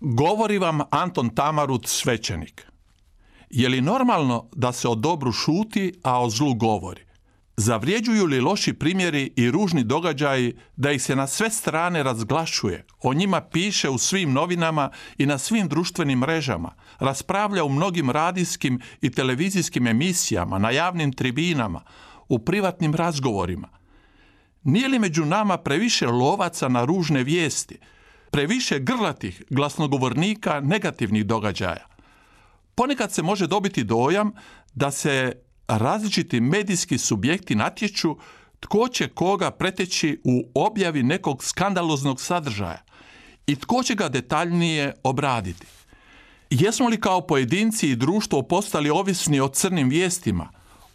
Govori vam Anton Tamarut svećenik. Je li normalno da se o dobru šuti, a o zlu govori? Zavrijeđuju li loši primjeri i ružni događaji da ih se na sve strane razglašuje, o njima piše u svim novinama i na svim društvenim mrežama, raspravlja u mnogim radijskim i televizijskim emisijama, na javnim tribinama, u privatnim razgovorima? Nije li među nama previše lovaca na ružne vijesti, previše grlatih glasnogovornika negativnih događaja? Ponekad se može dobiti dojam da se različiti medijski subjekti natječu tko će koga preteći u objavi nekog skandaloznog sadržaja i tko će ga detaljnije obraditi. Jesmo li kao pojedinci i društvo postali ovisni o crnim vijestima,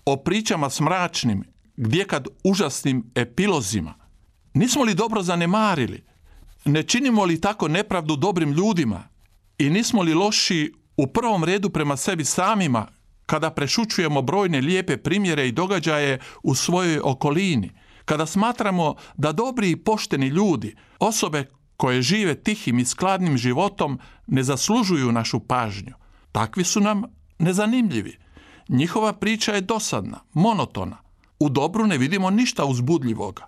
o pričama s mračnim, gdje kad užasnim epilozima? Nismo li dobro zanemarili? Ne činimo li tako nepravdu dobrim ljudima? I nismo li loši u prvom redu prema sebi samima kada prešućujemo brojne lijepe primjere i događaje u svojoj okolini, kada smatramo da dobri i pošteni ljudi, osobe koje žive tihim i skladnim životom, ne zaslužuju našu pažnju. Takvi su nam nezanimljivi. Njihova priča je dosadna, monotona. U dobru ne vidimo ništa uzbudljivoga.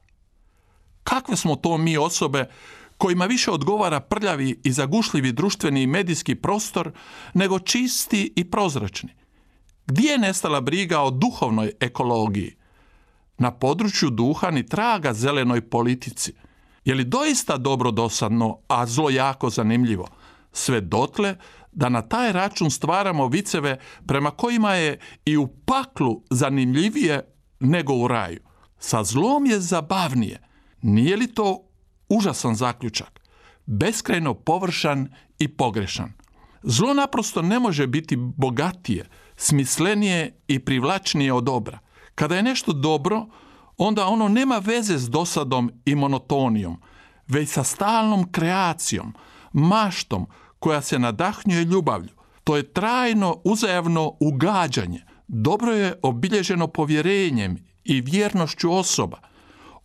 Kakve smo to mi osobe kojima više odgovara prljavi i zagušljivi društveni i medijski prostor nego čisti i prozračni? Gdje je nestala briga o duhovnoj ekologiji? Na području duha ni traga zelenoj politici. Je li doista dobro dosadno, a zlo jako zanimljivo? Sve dotle da na taj račun stvaramo viceve prema kojima je i u paklu zanimljivije nego u raju. Sa zlom je zabavnije. Nije li to užasan zaključak? Beskrajno površan i pogrešan. Zlo naprosto ne može biti bogatije, smislenije i privlačnije od dobra. Kada je nešto dobro, onda ono nema veze s dosadom i monotonijom, već sa stalnom kreacijom, maštom koja se nadahnjuje ljubavlju. To je trajno uzajavno ugađanje. Dobro je obilježeno povjerenjem i vjernošću osoba.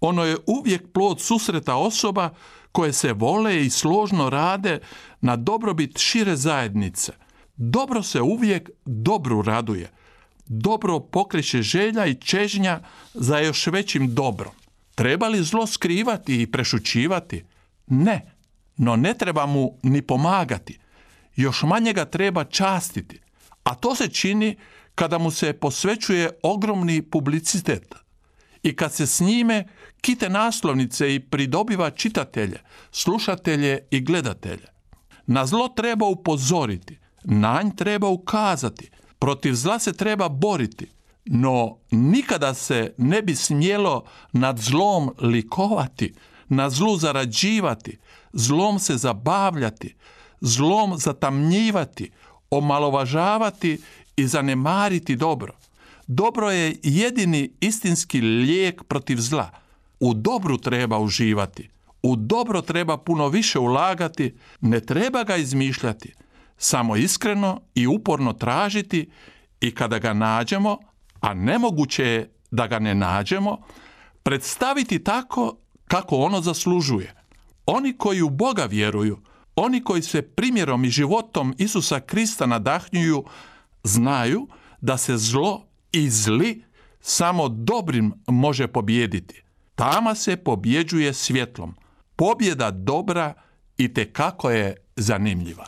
Ono je uvijek plod susreta osoba koje se vole i složno rade na dobrobit šire zajednice – dobro se uvijek dobru raduje. Dobro pokreće želja i čežnja za još većim dobrom. Treba li zlo skrivati i prešućivati? Ne, no ne treba mu ni pomagati. Još manje ga treba častiti. A to se čini kada mu se posvećuje ogromni publicitet i kad se s njime kite naslovnice i pridobiva čitatelje, slušatelje i gledatelje. Na zlo treba upozoriti, na nj treba ukazati, protiv zla se treba boriti, no nikada se ne bi smjelo nad zlom likovati, na zlu zarađivati, zlom se zabavljati, zlom zatamnjivati, omalovažavati i zanemariti dobro. Dobro je jedini istinski lijek protiv zla. U dobru treba uživati. U dobro treba puno više ulagati, ne treba ga izmišljati samo iskreno i uporno tražiti i kada ga nađemo, a nemoguće je da ga ne nađemo, predstaviti tako kako ono zaslužuje. Oni koji u Boga vjeruju, oni koji se primjerom i životom Isusa Krista nadahnjuju, znaju da se zlo i zli samo dobrim može pobijediti. Tama se pobjeđuje svjetlom. Pobjeda dobra i te kako je zanimljiva.